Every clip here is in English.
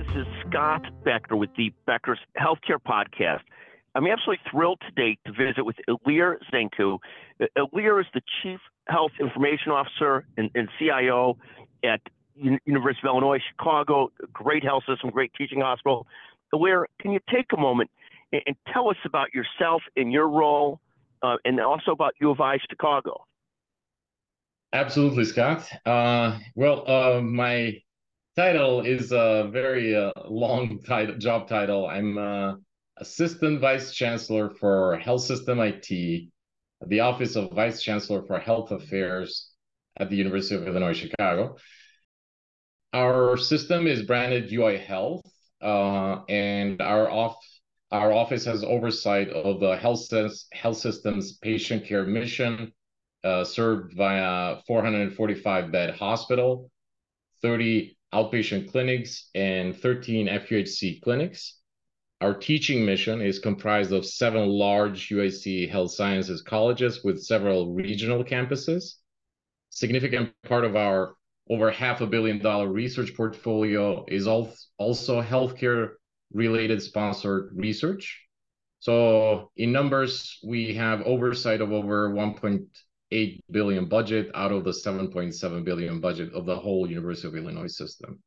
This is Scott Becker with the Becker's Healthcare Podcast. I'm absolutely thrilled today to visit with Ilir Zenku. Ilir is the Chief Health Information Officer and, and CIO at University of Illinois Chicago, great health system, great teaching hospital. Ilir, can you take a moment and, and tell us about yourself and your role, uh, and also about U of I Chicago? Absolutely, Scott. Uh, well, uh, my title is a very uh, long title, job title. I'm uh, Assistant Vice Chancellor for Health System IT the Office of Vice Chancellor for Health Affairs at the University of Illinois Chicago. Our system is branded UI Health, uh, and our off our office has oversight of the health, health system's patient care mission, uh, served via 445 bed hospital, 30 outpatient clinics, and 13 FQHC clinics. Our teaching mission is comprised of seven large UIC health sciences colleges with several regional campuses. Significant part of our over half a billion dollar research portfolio is also healthcare related sponsored research. So in numbers, we have oversight of over 1.8 billion budget out of the 7.7 billion budget of the whole University of Illinois system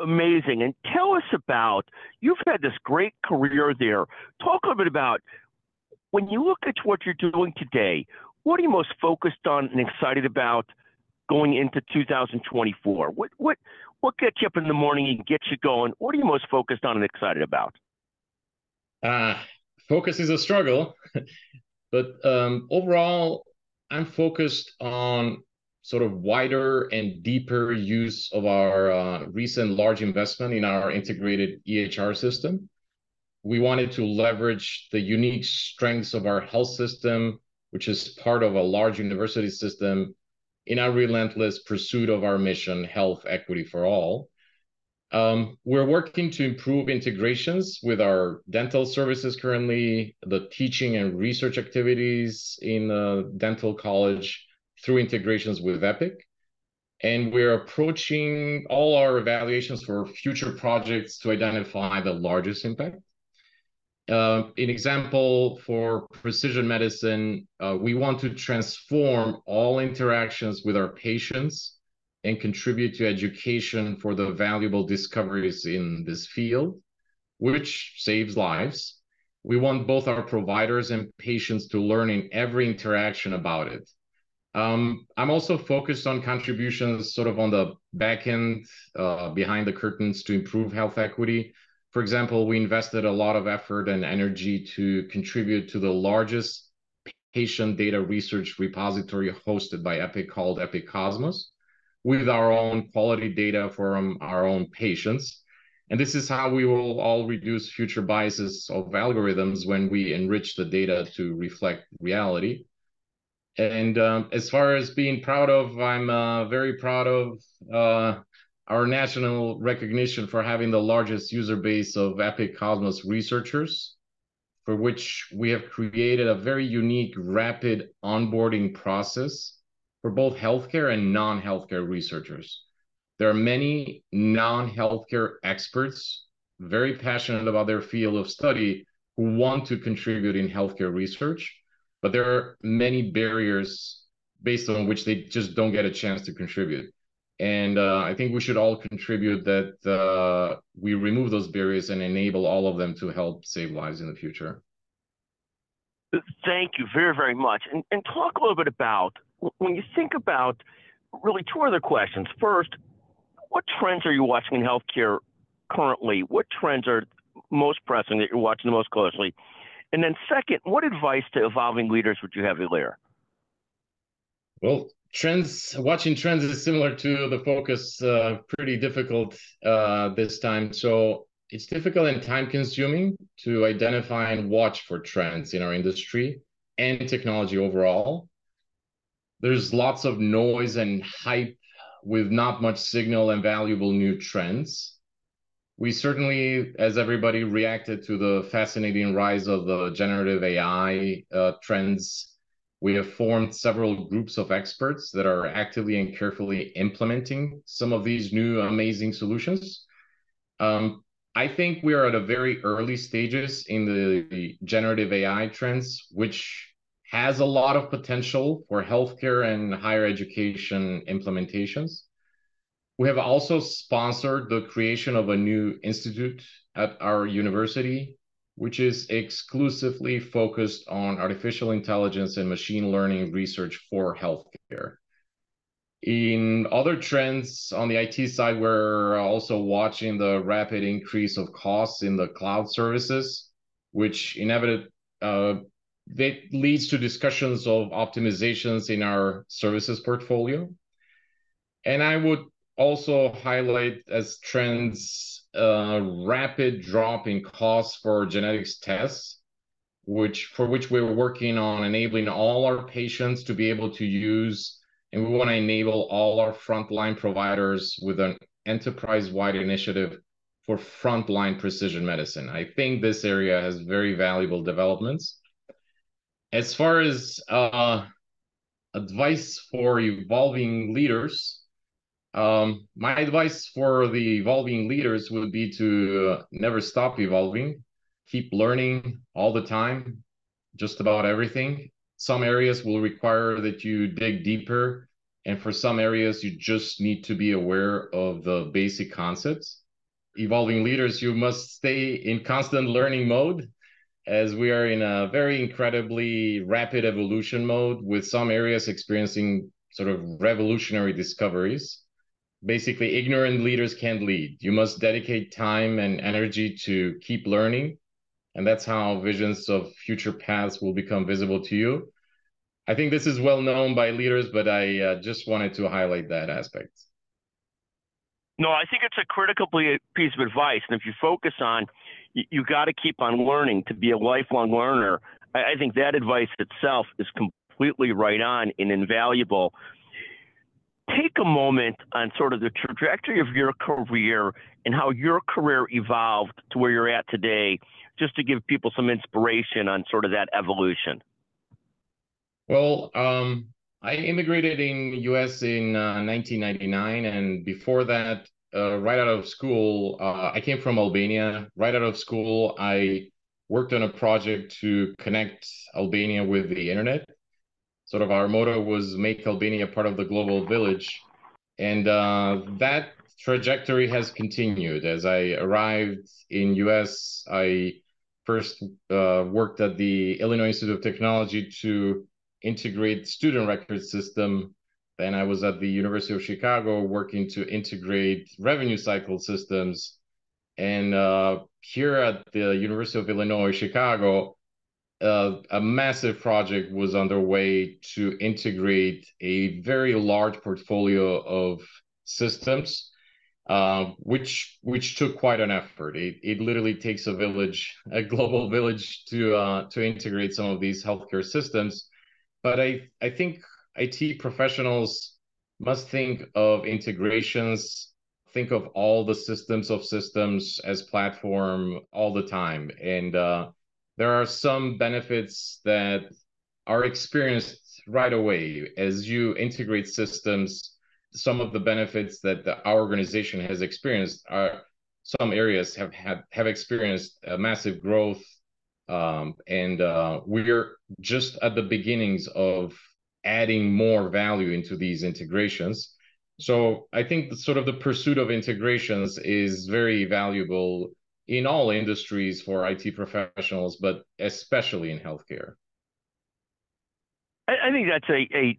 amazing. And tell us about you've had this great career there. Talk a little bit about when you look at what you're doing today, what are you most focused on and excited about going into 2024? What what what gets you up in the morning and gets you going? What are you most focused on and excited about? Uh, focus is a struggle, but um, overall, I'm focused on sort of wider and deeper use of our uh, recent large investment in our integrated EHR system. We wanted to leverage the unique strengths of our health system, which is part of a large university system, in our relentless pursuit of our mission, health equity for all. Um, we're working to improve integrations with our dental services currently, the teaching and research activities in the dental college, through integrations with Epic. And we're approaching all our evaluations for future projects to identify the largest impact. Uh, an example for precision medicine, uh, we want to transform all interactions with our patients and contribute to education for the valuable discoveries in this field, which saves lives. We want both our providers and patients to learn in every interaction about it. Um, I'm also focused on contributions sort of on the back end, uh, behind the curtains to improve health equity. For example, we invested a lot of effort and energy to contribute to the largest patient data research repository hosted by Epic called Epic Cosmos with our own quality data from our own patients. And this is how we will all reduce future biases of algorithms when we enrich the data to reflect reality. And um, as far as being proud of, I'm uh, very proud of uh, our national recognition for having the largest user base of Epic Cosmos researchers, for which we have created a very unique rapid onboarding process for both healthcare and non-healthcare researchers. There are many non-healthcare experts very passionate about their field of study who want to contribute in healthcare research but there are many barriers based on which they just don't get a chance to contribute. And uh, I think we should all contribute that uh, we remove those barriers and enable all of them to help save lives in the future. Thank you very, very much. And, and talk a little bit about when you think about really two other questions. First, what trends are you watching in healthcare currently? What trends are most pressing that you're watching the most closely? And then, second, what advice to evolving leaders would you have, Ilir? Well, trends watching trends is similar to the focus uh, pretty difficult uh, this time so it's difficult and time consuming to identify and watch for trends in our industry and technology overall there's lots of noise and hype with not much signal and valuable new trends we certainly as everybody reacted to the fascinating rise of the generative ai uh, trends we have formed several groups of experts that are actively and carefully implementing some of these new amazing solutions. Um, I think we are at a very early stages in the, the generative AI trends, which has a lot of potential for healthcare and higher education implementations. We have also sponsored the creation of a new institute at our university which is exclusively focused on artificial intelligence and machine learning research for healthcare. In other trends on the IT side, we're also watching the rapid increase of costs in the cloud services, which inevitably uh, that leads to discussions of optimizations in our services portfolio. And I would also highlight as trends a rapid drop in costs for genetics tests, which for which we're working on enabling all our patients to be able to use, and we want to enable all our frontline providers with an enterprise-wide initiative for frontline precision medicine. I think this area has very valuable developments. As far as uh, advice for evolving leaders, um, my advice for the evolving leaders would be to never stop evolving, keep learning all the time, just about everything. Some areas will require that you dig deeper, and for some areas, you just need to be aware of the basic concepts. Evolving leaders, you must stay in constant learning mode as we are in a very incredibly rapid evolution mode with some areas experiencing sort of revolutionary discoveries basically ignorant leaders can't lead. You must dedicate time and energy to keep learning. And that's how visions of future paths will become visible to you. I think this is well known by leaders, but I uh, just wanted to highlight that aspect. No, I think it's a critical piece of advice. And if you focus on, you, got to keep on learning to be a lifelong learner. I, I think that advice itself is completely right on and invaluable take a moment on sort of the trajectory of your career and how your career evolved to where you're at today, just to give people some inspiration on sort of that evolution. Well, um, I immigrated in the U.S. in uh, 1999, and before that, uh, right out of school, uh, I came from Albania. Right out of school, I worked on a project to connect Albania with the internet sort of our motto was make Albania part of the global village. And uh, that trajectory has continued. As I arrived in US, I first uh, worked at the Illinois Institute of Technology to integrate student record system. Then I was at the University of Chicago working to integrate revenue cycle systems. And uh, here at the University of Illinois, Chicago, uh, a massive project was underway to integrate a very large portfolio of systems, uh, which which took quite an effort. It, it literally takes a village, a global village, to uh, to integrate some of these healthcare systems. But I I think IT professionals must think of integrations, think of all the systems of systems as platform all the time, and uh, there are some benefits that are experienced right away as you integrate systems. Some of the benefits that the, our organization has experienced are some areas have had have experienced a massive growth um, and uh, we're just at the beginnings of adding more value into these integrations so i think the, sort of the pursuit of integrations is very valuable in all industries for IT professionals, but especially in healthcare. I think that's a, a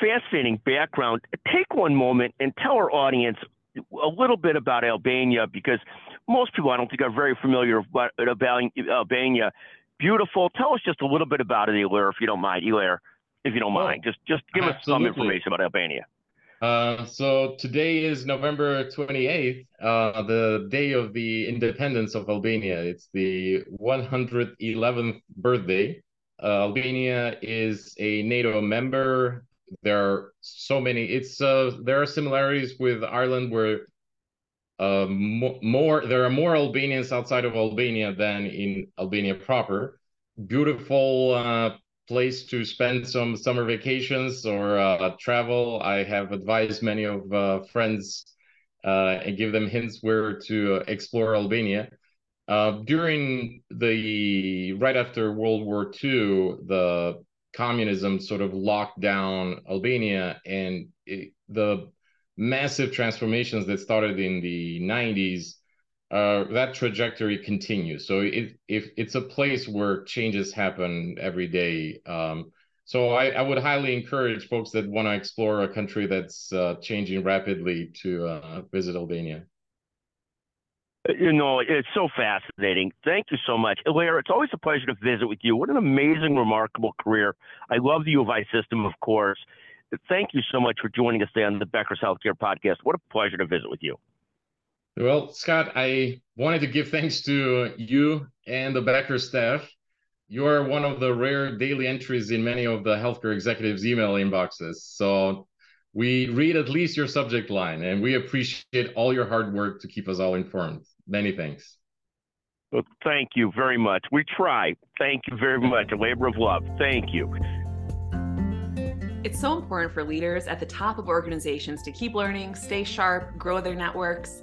fascinating background. Take one moment and tell our audience a little bit about Albania because most people I don't think are very familiar with Albania. Beautiful. Tell us just a little bit about it, if you don't mind, Ilir. If you don't oh, mind. Just just give absolutely. us some information about Albania. Uh, so today is November 28th, uh, the day of the independence of Albania. It's the 111th birthday. Uh, Albania is a NATO member. There are so many. It's uh, there are similarities with Ireland, where uh, more there are more Albanians outside of Albania than in Albania proper. Beautiful uh, place to spend some summer vacations or uh, travel. I have advised many of uh, friends uh, and give them hints where to explore Albania. Uh, during the right after World War II, the communism sort of locked down Albania, and it, the massive transformations that started in the 90s uh, that trajectory continues. So it, if it's a place where changes happen every day. Um, so I, I, would highly encourage folks that want to explore a country that's uh, changing rapidly to uh, visit Albania. You know, it's so fascinating. Thank you so much. Ilir, it's always a pleasure to visit with you. What an amazing, remarkable career. I love the U of I system, of course. Thank you so much for joining us today on the Becker's Healthcare Podcast. What a pleasure to visit with you. Well, Scott, I wanted to give thanks to you and the Becker staff. You are one of the rare daily entries in many of the healthcare executives' email inboxes. So we read at least your subject line, and we appreciate all your hard work to keep us all informed. Many thanks. Well, thank you very much. We try. Thank you very much. A labor of love. Thank you. It's so important for leaders at the top of organizations to keep learning, stay sharp, grow their networks.